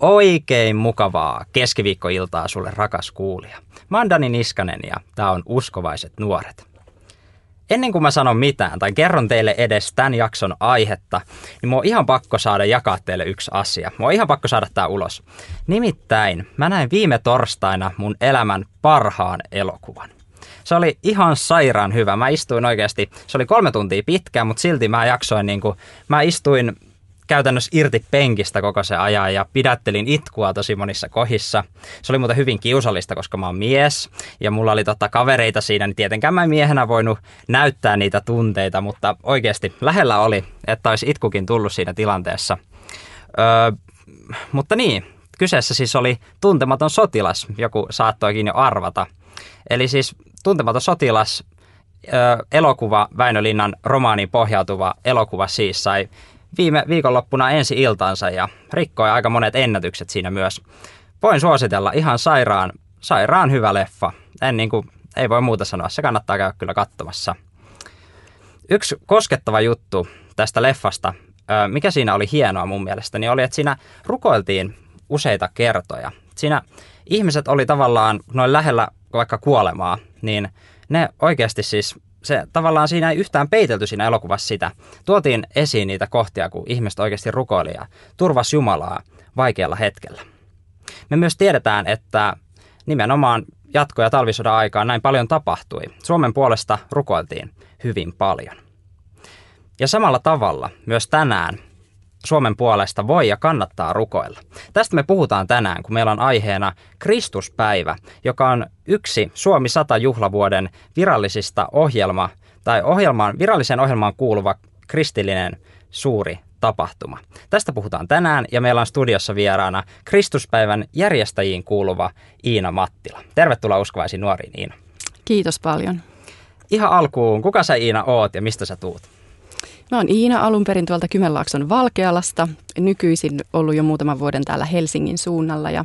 Oikein mukavaa keskiviikkoiltaa sulle rakas kuulija. Mä oon Dani Niskanen ja tää on Uskovaiset nuoret. Ennen kuin mä sanon mitään tai kerron teille edes tämän jakson aihetta, niin mua on ihan pakko saada jakaa teille yksi asia. Mua on ihan pakko saada tää ulos. Nimittäin mä näin viime torstaina mun elämän parhaan elokuvan. Se oli ihan sairaan hyvä. Mä istuin oikeasti, se oli kolme tuntia pitkä, mutta silti mä jaksoin niin kuin, mä istuin käytännössä irti penkistä koko se ajan ja pidättelin itkua tosi monissa kohissa. Se oli muuten hyvin kiusallista, koska mä oon mies ja mulla oli totta kavereita siinä, niin tietenkään mä en miehenä voinut näyttää niitä tunteita, mutta oikeasti lähellä oli, että olisi itkukin tullut siinä tilanteessa. Öö, mutta niin, kyseessä siis oli tuntematon sotilas, joku saattoikin jo arvata. Eli siis tuntematon sotilas, elokuva, Väinö Linnan romaaniin pohjautuva elokuva siis sai viime viikonloppuna ensi iltansa ja rikkoi aika monet ennätykset siinä myös. Voin suositella ihan sairaan, sairaan hyvä leffa. En niin kuin, ei voi muuta sanoa, se kannattaa käydä kyllä katsomassa. Yksi koskettava juttu tästä leffasta, mikä siinä oli hienoa mun mielestä, niin oli, että siinä rukoiltiin useita kertoja. Siinä ihmiset oli tavallaan noin lähellä vaikka kuolemaa, niin ne oikeasti siis se tavallaan siinä ei yhtään peitelty siinä elokuvassa sitä. Tuotiin esiin niitä kohtia, kun ihmiset oikeasti rukoili ja turvas Jumalaa vaikealla hetkellä. Me myös tiedetään, että nimenomaan jatko- ja talvisodan aikaan näin paljon tapahtui. Suomen puolesta rukoiltiin hyvin paljon. Ja samalla tavalla myös tänään Suomen puolesta voi ja kannattaa rukoilla. Tästä me puhutaan tänään, kun meillä on aiheena Kristuspäivä, joka on yksi Suomi 100 juhlavuoden virallisista ohjelma tai ohjelmaan, viralliseen ohjelmaan kuuluva kristillinen suuri tapahtuma. Tästä puhutaan tänään ja meillä on studiossa vieraana Kristuspäivän järjestäjiin kuuluva Iina Mattila. Tervetuloa uskovaisiin nuoriin Iina. Kiitos paljon. Ihan alkuun, kuka sä Iina oot ja mistä sä tuut? Mä oon Iina alun perin tuolta Kymenlaakson Valkealasta. Nykyisin ollut jo muutaman vuoden täällä Helsingin suunnalla ja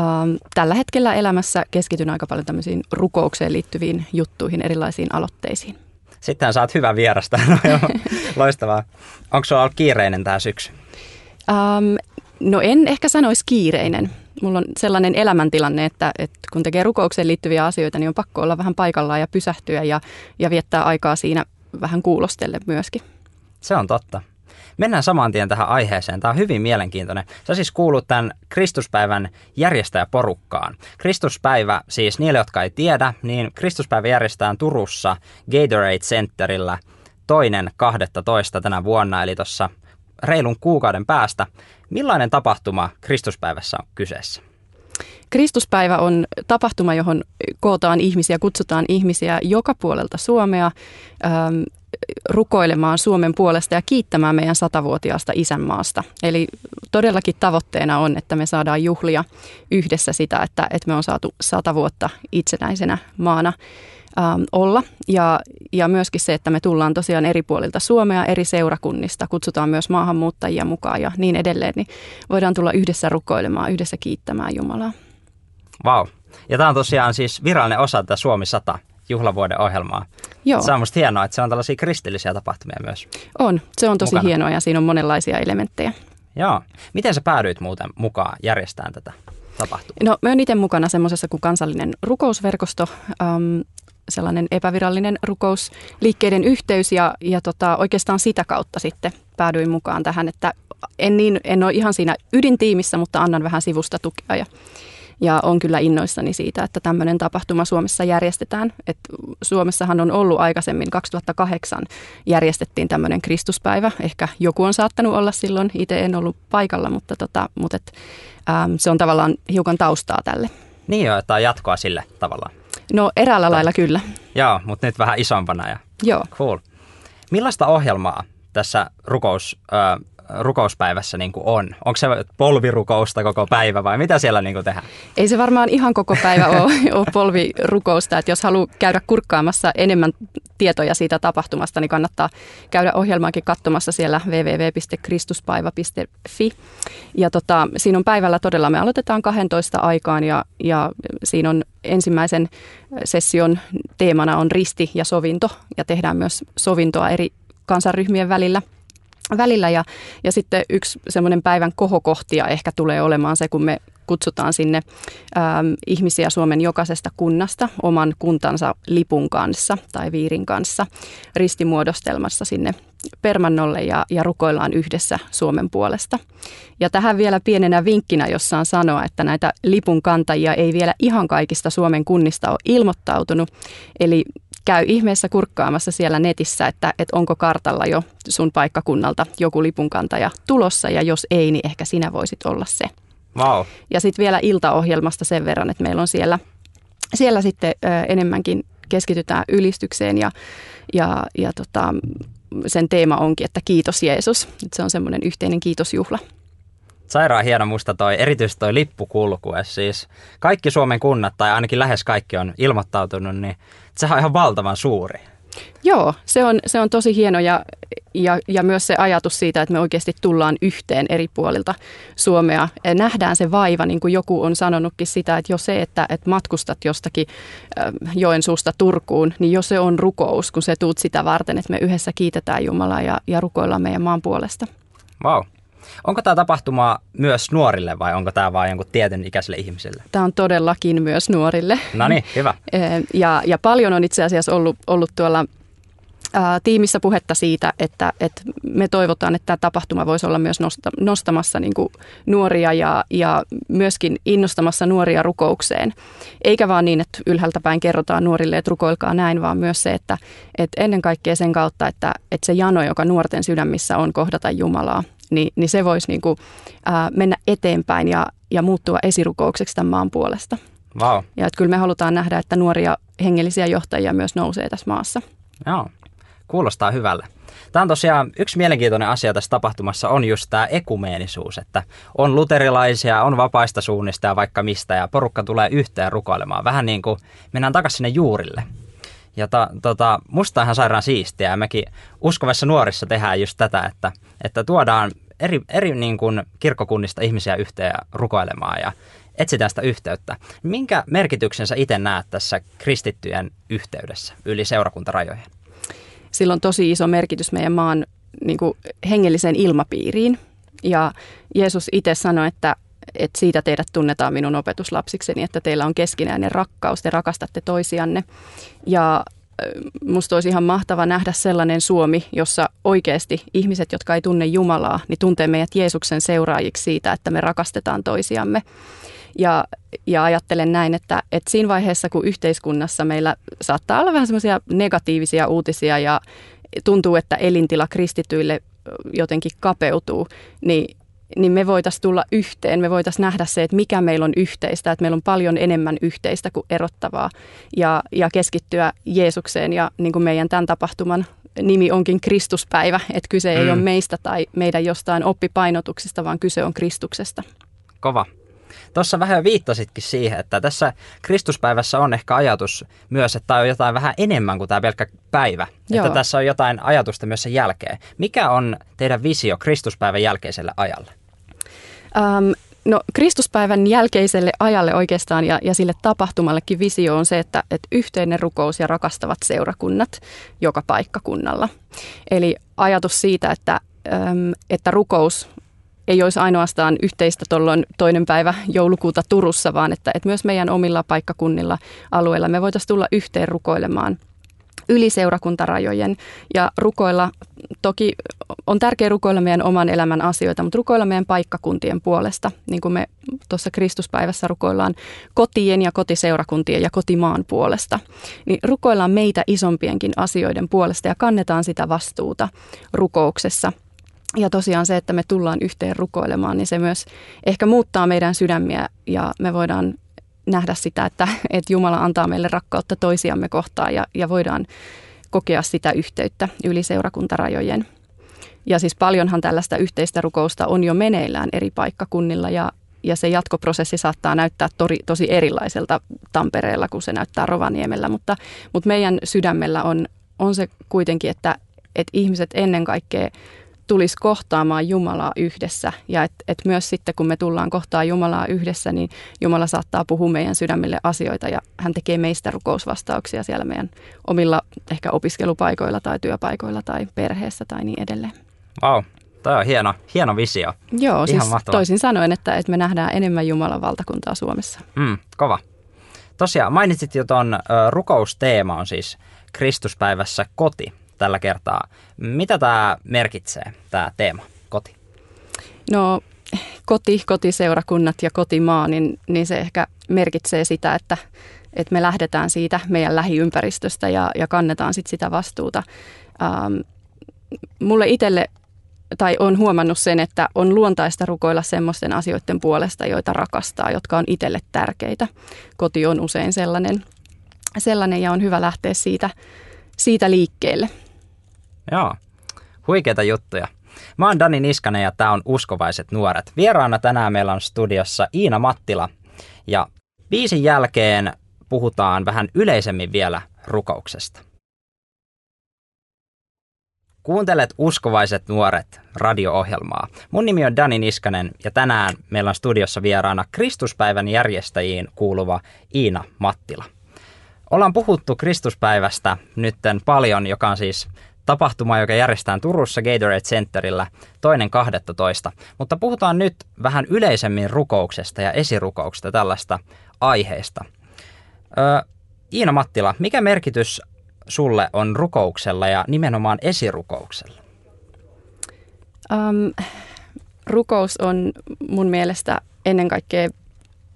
ähm, tällä hetkellä elämässä keskityn aika paljon tämmöisiin rukoukseen liittyviin juttuihin, erilaisiin aloitteisiin. Sitten saat hyvän vierasta. Loistavaa. Onko sulla ollut kiireinen tämä syksy? Ähm, no en ehkä sanoisi kiireinen. Mulla on sellainen elämäntilanne, että, että kun tekee rukoukseen liittyviä asioita, niin on pakko olla vähän paikallaan ja pysähtyä ja, ja viettää aikaa siinä vähän kuulostelle myöskin. Se on totta. Mennään saman tien tähän aiheeseen. Tämä on hyvin mielenkiintoinen. Sä siis kuulut tämän Kristuspäivän järjestäjäporukkaan. Kristuspäivä, siis niille, jotka ei tiedä, niin Kristuspäivä järjestetään Turussa Gatorade Centerillä toinen 12 tänä vuonna, eli tuossa reilun kuukauden päästä. Millainen tapahtuma Kristuspäivässä on kyseessä? Kristuspäivä on tapahtuma, johon kootaan ihmisiä, kutsutaan ihmisiä joka puolelta Suomea ähm, rukoilemaan Suomen puolesta ja kiittämään meidän satavuotiaasta isänmaasta. Eli todellakin tavoitteena on, että me saadaan juhlia yhdessä sitä, että, että me on saatu sata vuotta itsenäisenä maana ähm, olla. Ja, ja myöskin se, että me tullaan tosiaan eri puolilta Suomea, eri seurakunnista, kutsutaan myös maahanmuuttajia mukaan ja niin edelleen, niin voidaan tulla yhdessä rukoilemaan, yhdessä kiittämään Jumalaa. Vau. Wow. Ja tämä on tosiaan siis virallinen osa tätä Suomi 100 juhlavuoden ohjelmaa. Joo. Se on musta hienoa, että se on tällaisia kristillisiä tapahtumia myös. On, se on tosi mukana. hienoa ja siinä on monenlaisia elementtejä. Joo. Miten sä päädyit muuten mukaan järjestämään tätä tapahtumaa? No mä oon itse mukana semmoisessa kuin kansallinen rukousverkosto, ähm, sellainen epävirallinen rukousliikkeiden yhteys ja, ja tota, oikeastaan sitä kautta sitten päädyin mukaan tähän, että en, niin, en ole ihan siinä ydintiimissä, mutta annan vähän sivusta tukea ja ja on kyllä innoissani siitä, että tämmöinen tapahtuma Suomessa järjestetään. Et Suomessahan on ollut aikaisemmin, 2008 järjestettiin tämmöinen Kristuspäivä. Ehkä joku on saattanut olla silloin, itse en ollut paikalla, mutta, tota, mutta et, ähm, se on tavallaan hiukan taustaa tälle. Niin jo, että on jatkoa sille tavallaan. No eräällä lailla kyllä. Joo, mutta nyt vähän isompana. Ja... Joo. Cool. Millaista ohjelmaa tässä rukous, äh, rukouspäivässä niin kuin on? Onko se polvirukousta koko päivä vai mitä siellä niin kuin tehdään? Ei se varmaan ihan koko päivä ole, ole polvirukousta. Että jos haluaa käydä kurkkaamassa enemmän tietoja siitä tapahtumasta, niin kannattaa käydä ohjelmaankin katsomassa siellä www.kristuspäivä.fi. Ja tota, siinä on päivällä todella, me aloitetaan 12 aikaan ja, ja siinä on ensimmäisen session teemana on risti ja sovinto ja tehdään myös sovintoa eri kansanryhmien välillä – välillä. Ja, ja sitten yksi semmoinen päivän kohokohtia ehkä tulee olemaan se, kun me kutsutaan sinne ähm, ihmisiä Suomen jokaisesta kunnasta oman kuntansa lipun kanssa tai viirin kanssa ristimuodostelmassa sinne permannolle ja, ja rukoillaan yhdessä Suomen puolesta. Ja tähän vielä pienenä vinkkinä, jos saan sanoa, että näitä lipun kantajia ei vielä ihan kaikista Suomen kunnista ole ilmoittautunut. Eli käy ihmeessä kurkkaamassa siellä netissä, että, että onko kartalla jo sun paikkakunnalta joku lipunkantaja tulossa ja jos ei, niin ehkä sinä voisit olla se. Wow. Ja sitten vielä iltaohjelmasta sen verran, että meillä on siellä, siellä sitten enemmänkin keskitytään ylistykseen ja, ja, ja tota, sen teema onkin, että kiitos Jeesus. Se on semmoinen yhteinen kiitosjuhla. Sairaan hieno musta toi, erityisesti toi lippukulku. Siis kaikki Suomen kunnat, tai ainakin lähes kaikki on ilmoittautunut, niin sehän on ihan valtavan suuri. Joo, se on, se on tosi hieno ja, ja, ja myös se ajatus siitä, että me oikeasti tullaan yhteen eri puolilta Suomea. Nähdään se vaiva, niin kuin joku on sanonutkin sitä, että jo se, että, että matkustat jostakin Joensuusta Turkuun, niin jo se on rukous, kun se tuut sitä varten, että me yhdessä kiitetään Jumalaa ja, ja rukoillaan meidän maan puolesta. Wow. Onko tämä tapahtuma myös nuorille vai onko tämä vain jonkun tietyn ikäisille ihmisille? Tämä on todellakin myös nuorille. No niin, hyvä. ja, ja paljon on itse asiassa ollut, ollut tuolla tiimissä puhetta siitä, että, että me toivotaan, että tämä tapahtuma voisi olla myös nosta, nostamassa niin kuin nuoria ja, ja myöskin innostamassa nuoria rukoukseen. Eikä vaan niin, että ylhäältä päin kerrotaan nuorille, että rukoilkaa näin, vaan myös se, että, että ennen kaikkea sen kautta, että, että se jano, joka nuorten sydämissä on kohdata Jumalaa, niin, niin se voisi niin kuin, ää, mennä eteenpäin ja, ja muuttua esirukoukseksi tämän maan puolesta. Wow. Ja että kyllä me halutaan nähdä, että nuoria hengellisiä johtajia myös nousee tässä maassa. Joo, kuulostaa hyvälle. Tämä on tosiaan yksi mielenkiintoinen asia tässä tapahtumassa on just tämä ekumeenisuus, että on luterilaisia, on vapaista suunnista ja vaikka mistä ja porukka tulee yhteen rukoilemaan. Vähän niin kuin mennään takaisin sinne juurille. Ja ta, tota, musta ihan sairaan siistiä ja mekin uskovassa nuorissa tehdään just tätä, että, että tuodaan eri, eri niin kuin kirkkokunnista ihmisiä yhteen rukoilemaan ja etsitään sitä yhteyttä. Minkä merkityksen sä itse näet tässä kristittyjen yhteydessä yli seurakuntarajojen? Sillä on tosi iso merkitys meidän maan niin kuin hengelliseen ilmapiiriin. Ja Jeesus itse sanoi, että, että siitä teidät tunnetaan minun opetuslapsikseni, että teillä on keskinäinen rakkaus, te rakastatte toisianne. Ja musta olisi ihan mahtava nähdä sellainen Suomi, jossa oikeasti ihmiset, jotka ei tunne Jumalaa, niin tuntee meidät Jeesuksen seuraajiksi siitä, että me rakastetaan toisiamme. Ja, ja ajattelen näin, että, että siinä vaiheessa, kun yhteiskunnassa meillä saattaa olla vähän semmoisia negatiivisia uutisia ja tuntuu, että elintila kristityille jotenkin kapeutuu, niin niin me voitaisiin tulla yhteen, me voitaisiin nähdä se, että mikä meillä on yhteistä, että meillä on paljon enemmän yhteistä kuin erottavaa ja, ja keskittyä Jeesukseen ja niin kuin meidän tämän tapahtuman nimi onkin Kristuspäivä, että kyse ei mm. ole meistä tai meidän jostain oppipainotuksista, vaan kyse on Kristuksesta. Kova. Tuossa vähän viittasitkin siihen, että tässä Kristuspäivässä on ehkä ajatus myös, että tämä on jotain vähän enemmän kuin tämä pelkkä päivä. Joo. Että tässä on jotain ajatusta myös sen jälkeen. Mikä on teidän visio Kristuspäivän jälkeiselle ajalle? Um, No Kristuspäivän jälkeiselle ajalle oikeastaan ja, ja sille tapahtumallekin visio on se, että, että yhteinen rukous ja rakastavat seurakunnat joka paikkakunnalla. Eli ajatus siitä, että, että rukous ei olisi ainoastaan yhteistä tuolloin toinen päivä joulukuuta Turussa, vaan että, että myös meidän omilla paikkakunnilla alueilla me voitaisiin tulla yhteen rukoilemaan yli seurakuntarajojen. Ja rukoilla, toki on tärkeää rukoilla meidän oman elämän asioita, mutta rukoilla meidän paikkakuntien puolesta, niin kuin me tuossa Kristuspäivässä rukoillaan kotien ja kotiseurakuntien ja kotimaan puolesta, niin rukoillaan meitä isompienkin asioiden puolesta ja kannetaan sitä vastuuta rukouksessa – ja tosiaan se, että me tullaan yhteen rukoilemaan, niin se myös ehkä muuttaa meidän sydämiä ja me voidaan nähdä sitä, että, että Jumala antaa meille rakkautta toisiamme kohtaan ja, ja voidaan kokea sitä yhteyttä yli seurakuntarajojen. Ja siis paljonhan tällaista yhteistä rukousta on jo meneillään eri paikkakunnilla ja, ja se jatkoprosessi saattaa näyttää tori, tosi erilaiselta Tampereella kuin se näyttää Rovaniemellä, mutta, mutta meidän sydämellä on, on se kuitenkin, että, että ihmiset ennen kaikkea tulisi kohtaamaan Jumalaa yhdessä. Ja että et myös sitten, kun me tullaan kohtaa Jumalaa yhdessä, niin Jumala saattaa puhua meidän sydämille asioita ja hän tekee meistä rukousvastauksia siellä meidän omilla ehkä opiskelupaikoilla tai työpaikoilla tai perheessä tai niin edelleen. Vau, toi on hieno, hieno visio. Joo, Ihan siis mahtavaa. toisin sanoen, että, että me nähdään enemmän Jumalan valtakuntaa Suomessa. Mm, kova. Tosiaan mainitsit jo tuon rukousteema on siis Kristuspäivässä koti tällä kertaa. Mitä tämä merkitsee, tämä teema, koti? No koti, kotiseurakunnat ja kotimaa, niin, niin se ehkä merkitsee sitä, että, että me lähdetään siitä meidän lähiympäristöstä ja, ja kannetaan sit sitä vastuuta. Ähm, mulle itselle, tai on huomannut sen, että on luontaista rukoilla semmoisten asioiden puolesta, joita rakastaa, jotka on itselle tärkeitä. Koti on usein sellainen, sellainen ja on hyvä lähteä siitä, siitä liikkeelle. Joo, huikeita juttuja. Mä oon Dani Niskanen ja tää on Uskovaiset nuoret. Vieraana tänään meillä on studiossa Iina Mattila ja biisin jälkeen puhutaan vähän yleisemmin vielä rukouksesta. Kuuntelet Uskovaiset nuoret radio-ohjelmaa. Mun nimi on Dani Niskanen ja tänään meillä on studiossa vieraana Kristuspäivän järjestäjiin kuuluva Iina Mattila. Ollaan puhuttu Kristuspäivästä nytten paljon, joka on siis tapahtuma, joka järjestetään Turussa Gatorade Centerillä toinen 12. Mutta puhutaan nyt vähän yleisemmin rukouksesta ja esirukouksesta tällaista aiheesta. Ö, Iina Mattila, mikä merkitys sulle on rukouksella ja nimenomaan esirukouksella? Um, rukous on mun mielestä ennen kaikkea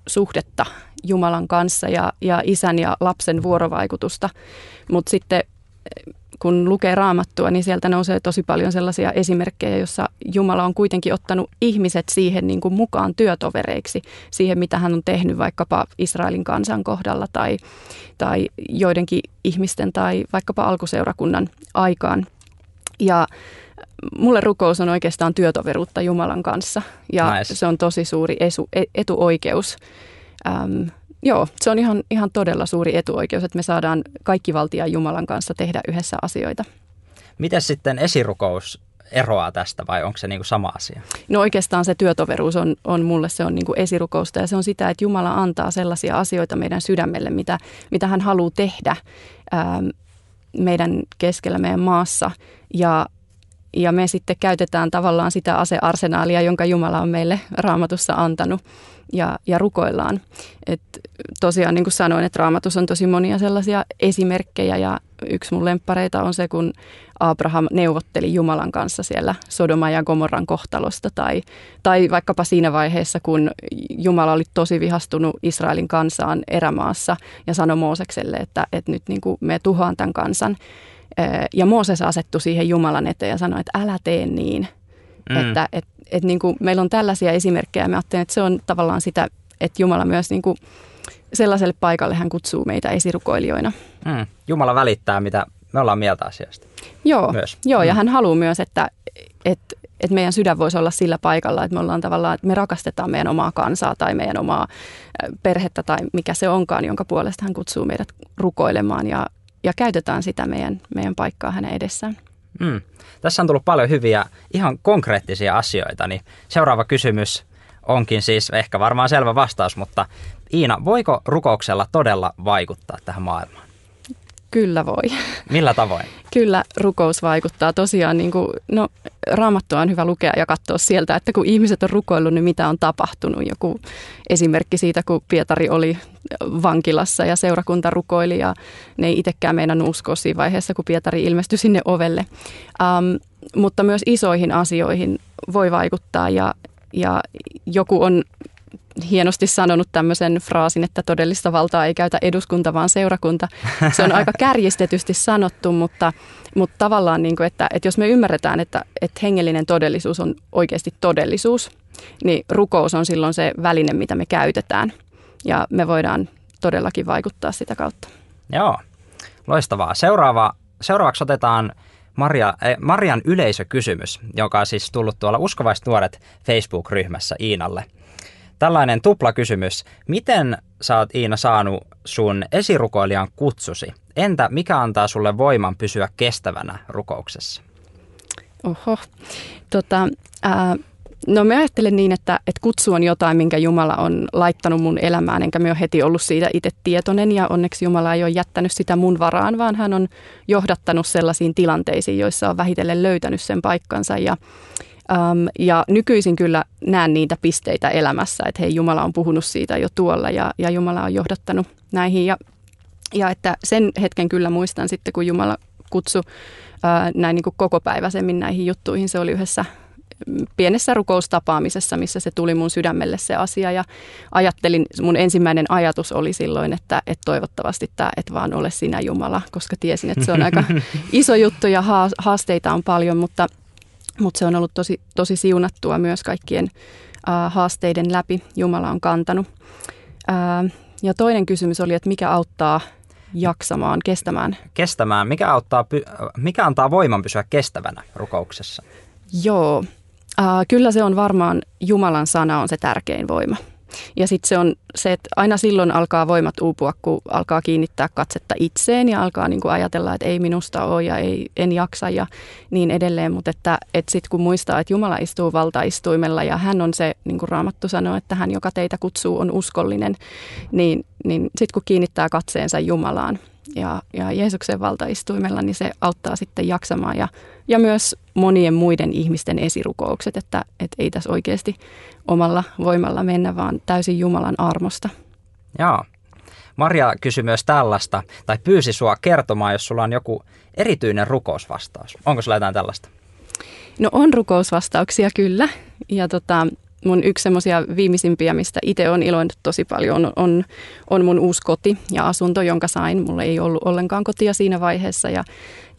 suhdetta Jumalan kanssa ja, ja isän ja lapsen vuorovaikutusta. Mutta sitten kun lukee raamattua, niin sieltä nousee tosi paljon sellaisia esimerkkejä, jossa Jumala on kuitenkin ottanut ihmiset siihen niin kuin mukaan työtovereiksi, siihen mitä hän on tehnyt vaikkapa Israelin kansan kohdalla tai, tai joidenkin ihmisten tai vaikkapa alkuseurakunnan aikaan. Ja mulle rukous on oikeastaan työtoveruutta Jumalan kanssa ja Nice. se on tosi suuri esu, e- etuoikeus. Ähm, joo, se on ihan, ihan todella suuri etuoikeus, että me saadaan kaikki valtia Jumalan kanssa tehdä yhdessä asioita. Miten sitten esirukous eroaa tästä vai onko se niinku sama asia? No oikeastaan se työtoveruus on, on mulle se on niin kuin esirukousta ja se on sitä, että Jumala antaa sellaisia asioita meidän sydämelle, mitä, mitä hän haluaa tehdä ähm, meidän keskellä meidän maassa ja ja me sitten käytetään tavallaan sitä asearsenaalia, jonka Jumala on meille raamatussa antanut ja, ja rukoillaan. Et tosiaan niin kuin sanoin, että raamatussa on tosi monia sellaisia esimerkkejä ja yksi mun lemppareita on se, kun Abraham neuvotteli Jumalan kanssa siellä Sodoma ja Gomorran kohtalosta tai, tai vaikkapa siinä vaiheessa, kun Jumala oli tosi vihastunut Israelin kansaan erämaassa ja sanoi Moosekselle, että, että nyt niin kuin me tuhoan tämän kansan. Ja Mooses asettui siihen Jumalan eteen ja sanoi, että älä tee niin. Mm. Että et, et niin kuin meillä on tällaisia esimerkkejä. Mä ajattelen, että se on tavallaan sitä, että Jumala myös niin kuin sellaiselle paikalle hän kutsuu meitä esirukoilijoina. Mm. Jumala välittää, mitä me ollaan mieltä asiasta. Joo, Myös. joo ja Mm. hän haluaa myös, että, että, että meidän sydän voisi olla sillä paikalla, että me ollaan tavallaan, että me rakastetaan meidän omaa kansaa tai meidän omaa perhettä tai mikä se onkaan, jonka puolesta hän kutsuu meidät rukoilemaan ja, ja käytetään sitä meidän, meidän paikkaa hänen edessään. Mm. Tässä on tullut paljon hyviä, ihan konkreettisia asioita, niin seuraava kysymys onkin siis ehkä varmaan selvä vastaus, mutta Iina, voiko rukouksella todella vaikuttaa tähän maailmaan? Kyllä voi. Millä tavoin? Kyllä rukous vaikuttaa tosiaan, niin kuin, no raamattua on hyvä lukea ja katsoa sieltä, että kun ihmiset on rukoillut, niin mitä on tapahtunut. Joku esimerkki siitä, kun Pietari oli vankilassa ja seurakunta rukoili ja ne ei itsekään meinannut uskoa siinä vaiheessa, kun Pietari ilmestyi sinne ovelle. Um, mutta myös isoihin asioihin voi vaikuttaa ja, ja joku on hienosti sanonut tämmöisen fraasin, että todellista valtaa ei käytä eduskunta, vaan seurakunta. Se on aika kärjistetysti sanottu, mutta, mutta tavallaan, niin kuin, että, että jos me ymmärretään, että, että hengellinen todellisuus on oikeasti todellisuus, niin rukous on silloin se väline, mitä me käytetään. Ja me voidaan todellakin vaikuttaa sitä kautta. Joo, loistavaa. Seuraava, seuraavaksi otetaan Maria, eh, Marian yleisökysymys, joka on siis tullut tuolla Uskovaiset nuoret Facebook-ryhmässä Iinalle. Tällainen tuplakysymys. Miten sä oot Iina saanut sun esirukoilijan kutsusi? Entä mikä antaa sulle voiman pysyä kestävänä rukouksessa? Oho. Tota, ää, no mä ajattelen niin, että, että kutsu on jotain, minkä Jumala on laittanut mun elämään, enkä me ole heti ollut siitä itse tietoinen ja onneksi Jumala ei ole jättänyt sitä mun varaan, vaan hän on johdattanut sellaisiin tilanteisiin, joissa on vähitellen löytänyt sen paikkansa ja Um, ja nykyisin kyllä näen niitä pisteitä elämässä, että hei Jumala on puhunut siitä jo tuolla ja, ja Jumala on johdattanut näihin. Ja, ja että sen hetken kyllä muistan sitten, kun Jumala kutsui ää, näin niin kuin kokopäiväisemmin näihin juttuihin. Se oli yhdessä pienessä rukoustapaamisessa, missä se tuli mun sydämelle se asia ja ajattelin, mun ensimmäinen ajatus oli silloin, että, että toivottavasti tämä et vaan ole sinä Jumala, koska tiesin, että se on aika iso juttu ja haasteita on paljon, mutta, mutta se on ollut tosi, tosi siunattua myös kaikkien äh, haasteiden läpi. Jumala on kantanut. Äh, ja toinen kysymys oli, että mikä auttaa jaksamaan, kestämään? Kestämään. Mikä, auttaa, mikä antaa voiman pysyä kestävänä rukouksessa? Joo, äh, kyllä se on varmaan Jumalan sana on se tärkein voima. Ja sitten se on se, että aina silloin alkaa voimat uupua, kun alkaa kiinnittää katsetta itseen ja alkaa niin kuin ajatella, että ei minusta ole ja ei, en jaksa ja niin edelleen. Mutta että, että sitten kun muistaa, että Jumala istuu valtaistuimella ja hän on se, niin kuin Raamattu sanoo, että hän, joka teitä kutsuu, on uskollinen, niin, niin sitten kun kiinnittää katseensa Jumalaan, ja, ja Jeesuksen valtaistuimella, niin se auttaa sitten jaksamaan ja, ja myös monien muiden ihmisten esirukoukset, että, että ei tässä oikeasti omalla voimalla mennä, vaan täysin Jumalan armosta. Joo. Maria kysyi myös tällaista, tai pyysi sua kertomaan, jos sulla on joku erityinen rukousvastaus. Onko sulla jotain tällaista? No on rukousvastauksia kyllä. Ja tota, mun yksi semmoisia viimeisimpiä, mistä itse on iloinut tosi paljon, on, on mun uusi koti ja asunto, jonka sain. Mulla ei ollut ollenkaan kotia siinä vaiheessa ja,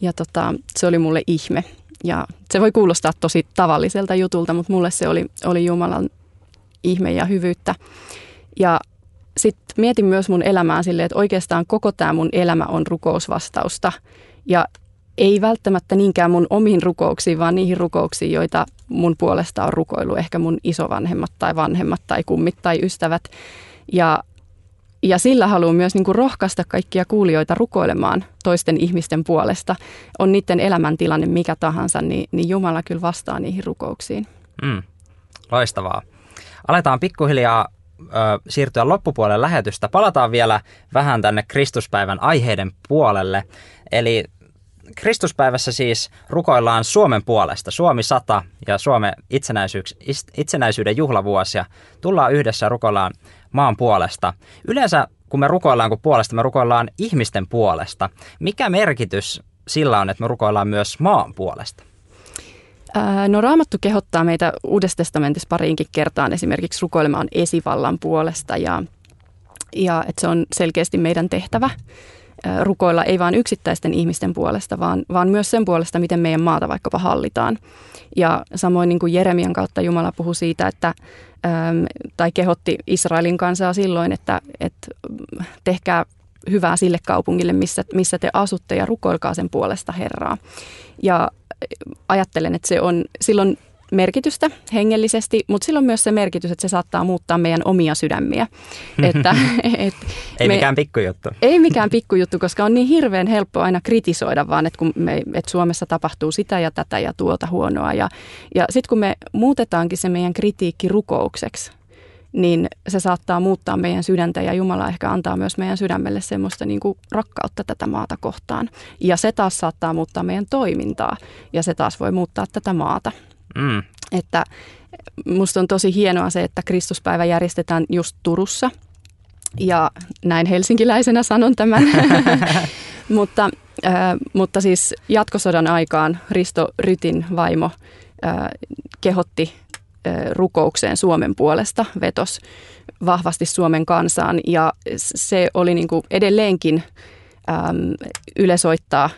ja tota, se oli mulle ihme. Ja se voi kuulostaa tosi tavalliselta jutulta, mutta mulle se oli, oli Jumalan ihme ja hyvyyttä. Ja sitten mietin myös mun elämää silleen, että oikeastaan koko tämä mun elämä on rukousvastausta. Ja ei välttämättä niinkään mun omiin rukouksiin, vaan niihin rukouksiin, joita mun puolesta on rukoillut ehkä mun isovanhemmat tai vanhemmat tai kummit tai ystävät. Ja, ja sillä haluan myös niin kuin rohkaista kaikkia kuulijoita rukoilemaan toisten ihmisten puolesta. On niiden elämäntilanne mikä tahansa, niin, niin Jumala kyllä vastaa niihin rukouksiin. Mm, loistavaa. Aletaan pikkuhiljaa ö, siirtyä loppupuolelle lähetystä. Palataan vielä vähän tänne Kristuspäivän aiheiden puolelle. Eli Kristuspäivässä siis rukoillaan Suomen puolesta. Suomi 100 ja Suomen itsenäisyyden juhlavuosia. Tullaan yhdessä rukoillaan maan puolesta. Yleensä kun me rukoillaan kun puolesta, me rukoillaan ihmisten puolesta. Mikä merkitys sillä on, että me rukoillaan myös maan puolesta? No Raamattu kehottaa meitä Uudessa testamentissa pariinkin kertaan esimerkiksi rukoilemaan esivallan puolesta ja, ja että se on selkeästi meidän tehtävä rukoilla ei vain yksittäisten ihmisten puolesta, vaan, vaan myös sen puolesta, miten meidän maata vaikkapa hallitaan. Ja samoin niin kuin Jeremian kautta Jumala puhui siitä, että tai kehotti Israelin kansaa silloin, että, että tehkää hyvää sille kaupungille, missä, missä te asutte ja rukoilkaa sen puolesta Herraa. Ja ajattelen, että se on silloin merkitystä hengellisesti, mutta sillä on myös se merkitys, että se saattaa muuttaa meidän omia sydämiä. että, et ei me, mikään pikkujuttu. Ei mikään pikkujuttu, koska on niin hirveän helppo aina kritisoida vaan, että, kun me, että Suomessa tapahtuu sitä ja tätä ja tuota huonoa. Ja, ja sitten kun me muutetaankin se meidän kritiikki rukoukseksi, niin se saattaa muuttaa meidän sydäntä ja Jumala ehkä antaa myös meidän sydämelle semmoista niin kuin rakkautta tätä maata kohtaan. Ja se taas saattaa muuttaa meidän toimintaa ja se taas voi muuttaa tätä maata. Mm. Että musta on tosi hienoa se, että Kristuspäivä järjestetään just Turussa. Ja näin helsinkiläisenä sanon tämän. mutta, äh, mutta siis jatkosodan aikaan Risto Rytin vaimo äh, kehotti äh, rukoukseen Suomen puolesta, vetos vahvasti Suomen kansaan. Ja se oli niin kuin edelleenkin ähm, Yle soittaa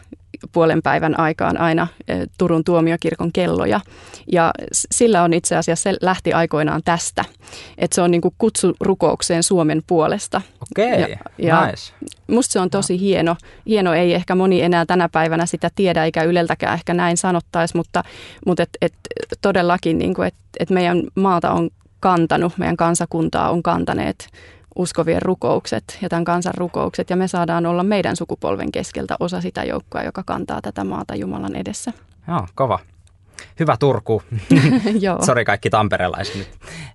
puolen päivän aikaan aina eh, Turun tuomiokirkon kelloja. Ja sillä on itse asiassa, se lähti aikoinaan tästä, että se on niin kuin kutsu rukoukseen Suomen puolesta. Okei, okay, ja, nice. Musta se on tosi hieno. Hieno ei ehkä moni enää tänä päivänä sitä tiedä, eikä Yleltäkään ehkä näin sanottaisi, mutta, mutta et, et todellakin, niin kuin, että et meidän maata on kantanut, meidän kansakuntaa on kantaneet uskovien rukoukset ja tämän kansan rukoukset ja me saadaan olla meidän sukupolven keskeltä osa sitä joukkoa, joka kantaa tätä maata Jumalan edessä. Joo, kova. Hyvä Turku. Sori kaikki tamperelaiset nyt.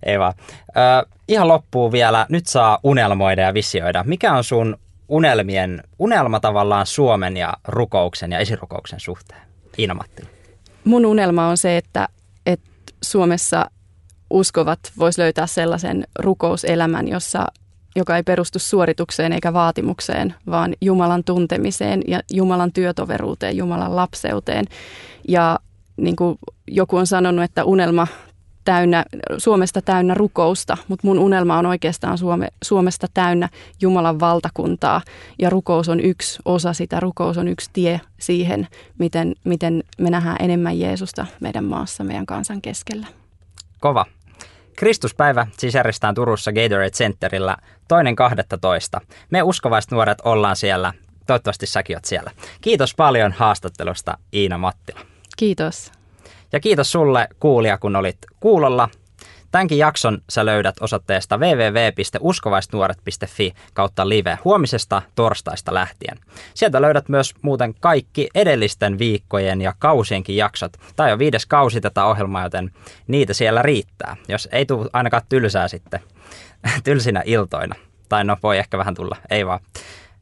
Ei vaan. Ö, ihan loppuu vielä. Nyt saa unelmoida ja visioida. Mikä on sun unelmien, unelma tavallaan Suomen ja rukouksen ja esirukouksen suhteen? Iina Mattila. Mun unelma on se, että, että Suomessa uskovat vois löytää sellaisen rukouselämän, jossa, joka ei perustu suoritukseen eikä vaatimukseen, vaan Jumalan tuntemiseen ja Jumalan työtoveruuteen, Jumalan lapseuteen. Ja niin kuin joku on sanonut, että unelma täynnä, Suomesta täynnä rukousta, mutta mun unelma on oikeastaan Suome, Suomesta täynnä Jumalan valtakuntaa ja rukous on yksi osa sitä, rukous on yksi tie siihen, miten, miten me nähdään enemmän Jeesusta meidän maassa, meidän kansan keskellä. Kova. Kristuspäivä siis järjestetään Turussa Gatorade Centerillä toinen 12. Me uskovaiset nuoret ollaan siellä. Toivottavasti säkin oot siellä. Kiitos paljon haastattelusta Iina Mattila. Kiitos. Ja kiitos sulle kuulija, kun olit kuulolla. Tämänkin jakson sä löydät osoitteesta www.uskovaisnuoret.fi kautta live huomisesta torstaista lähtien. Sieltä löydät myös muuten kaikki edellisten viikkojen ja kausienkin jaksot. Tämä on viides kausi tätä ohjelmaa, joten niitä siellä riittää. Jos ei tule ainakaan tylsää sitten tylsinä iltoina. Tai no voi ehkä vähän tulla, ei vaan.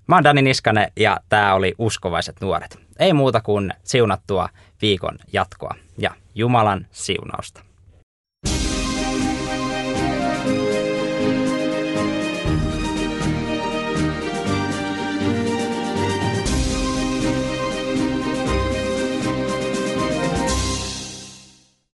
Mä oon Dani Niskanen ja tämä oli Uskovaiset nuoret. Ei muuta kuin siunattua viikon jatkoa ja Jumalan siunausta.